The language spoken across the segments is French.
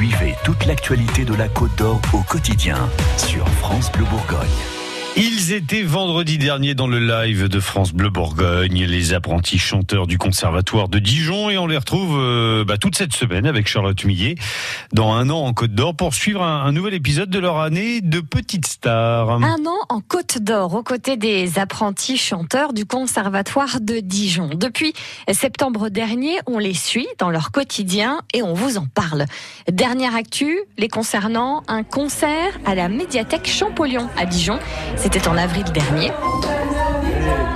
Suivez toute l'actualité de la Côte d'Or au quotidien sur France Bleu Bourgogne. Ils étaient vendredi dernier dans le live de France Bleu Bourgogne, les apprentis chanteurs du Conservatoire de Dijon, et on les retrouve euh, bah, toute cette semaine avec Charlotte Millet dans un an en Côte d'Or pour suivre un, un, nouvel épisode de leur année de Petite Star. Un an en Côte d'Or aux côtés des apprentis chanteurs du Conservatoire de Dijon. Depuis septembre dernier, on les suit dans leur quotidien et on vous en parle. Dernière actu, les concernant un concert à la médiathèque Champollion à Dijon. C'était en avril dernier.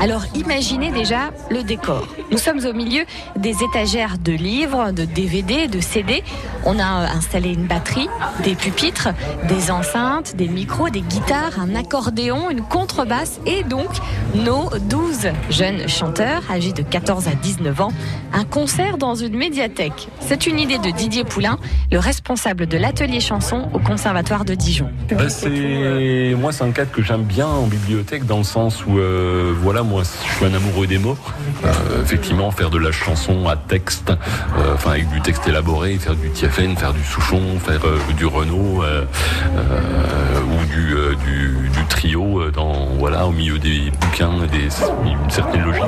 Alors imaginez déjà le décor. Nous sommes au milieu des étagères de livres, de DVD, de CD. On a installé une batterie, des pupitres, des enceintes, des micros, des guitares, un accordéon, une contrebasse et donc nos 12 jeunes chanteurs âgés de 14 à 19 ans. Un concert dans une médiathèque. C'est une idée de Didier Poulain, le responsable de l'atelier chanson au Conservatoire de Dijon. Ben c'est... Moi, c'est un cadre que j'aime bien en bibliothèque dans le sens où, euh, voilà, moi, je suis un amoureux des mots. Euh, effectivement, faire de la chanson à texte, euh, enfin avec du texte élaboré, faire du Tiafen, faire du Souchon, faire euh, du Renault ou du, du, du, trio dans voilà au milieu des bouquins, des, une certaine logique,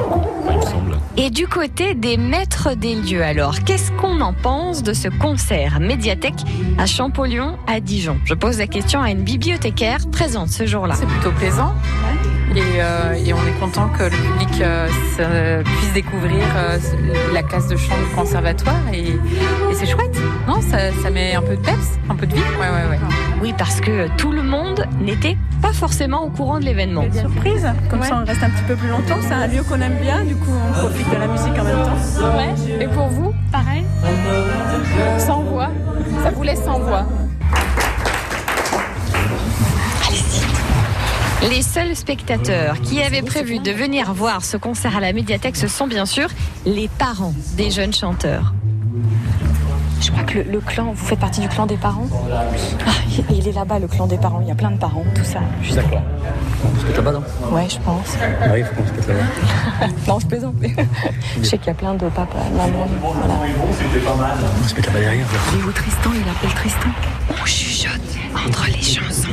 il me semble. Et du côté des maîtres des lieux, alors, qu'est-ce qu'on en pense de ce concert médiathèque à Champollion, à Dijon? Je pose la question à une bibliothécaire présente ce jour-là. C'est plutôt plaisant. Et, euh, et, on est content que le public euh, puisse découvrir euh, la classe de chant du conservatoire et, et c'est chouette, non ça, ça, met un peu de peps, un peu de vie. Ouais, ouais, ouais. Oui, parce que tout le monde n'était pas forcément au courant de l'événement. Surprise, comme ouais. ça on reste un petit peu plus longtemps. C'est un lieu qu'on aime bien, du coup on profite de la musique en même temps. Ouais. Et pour vous, pareil Sans voix, ça vous laisse sans voix. Les seuls spectateurs qui avaient prévu de venir voir ce concert à la médiathèque, ce sont bien sûr les parents des jeunes chanteurs. Je crois que le, le, clan, vous faites partie du clan des parents ah, Il est là-bas, le clan des parents. Il y a plein de parents, tout ça. D'accord. On se pète là-bas, non Ouais, je pense. Ah oui, il faut qu'on se pète là-bas. non, je plaisante. je sais qu'il y a plein de papas, maman. Voilà. On se pète là-bas derrière. Et où Tristan Il appelle Tristan? On chuchote entre les chansons.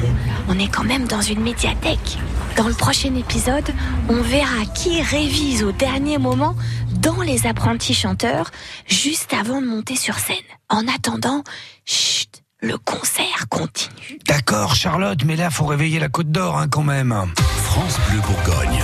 On est quand même dans une médiathèque. Dans le prochain épisode, on verra qui révise au dernier moment dans les apprentis chanteurs juste avant de monter sur scène. En attendant, chut, le concert continue. D'accord, Charlotte, mais là, faut réveiller la Côte d'Or hein, quand même. France Bleu Bourgogne.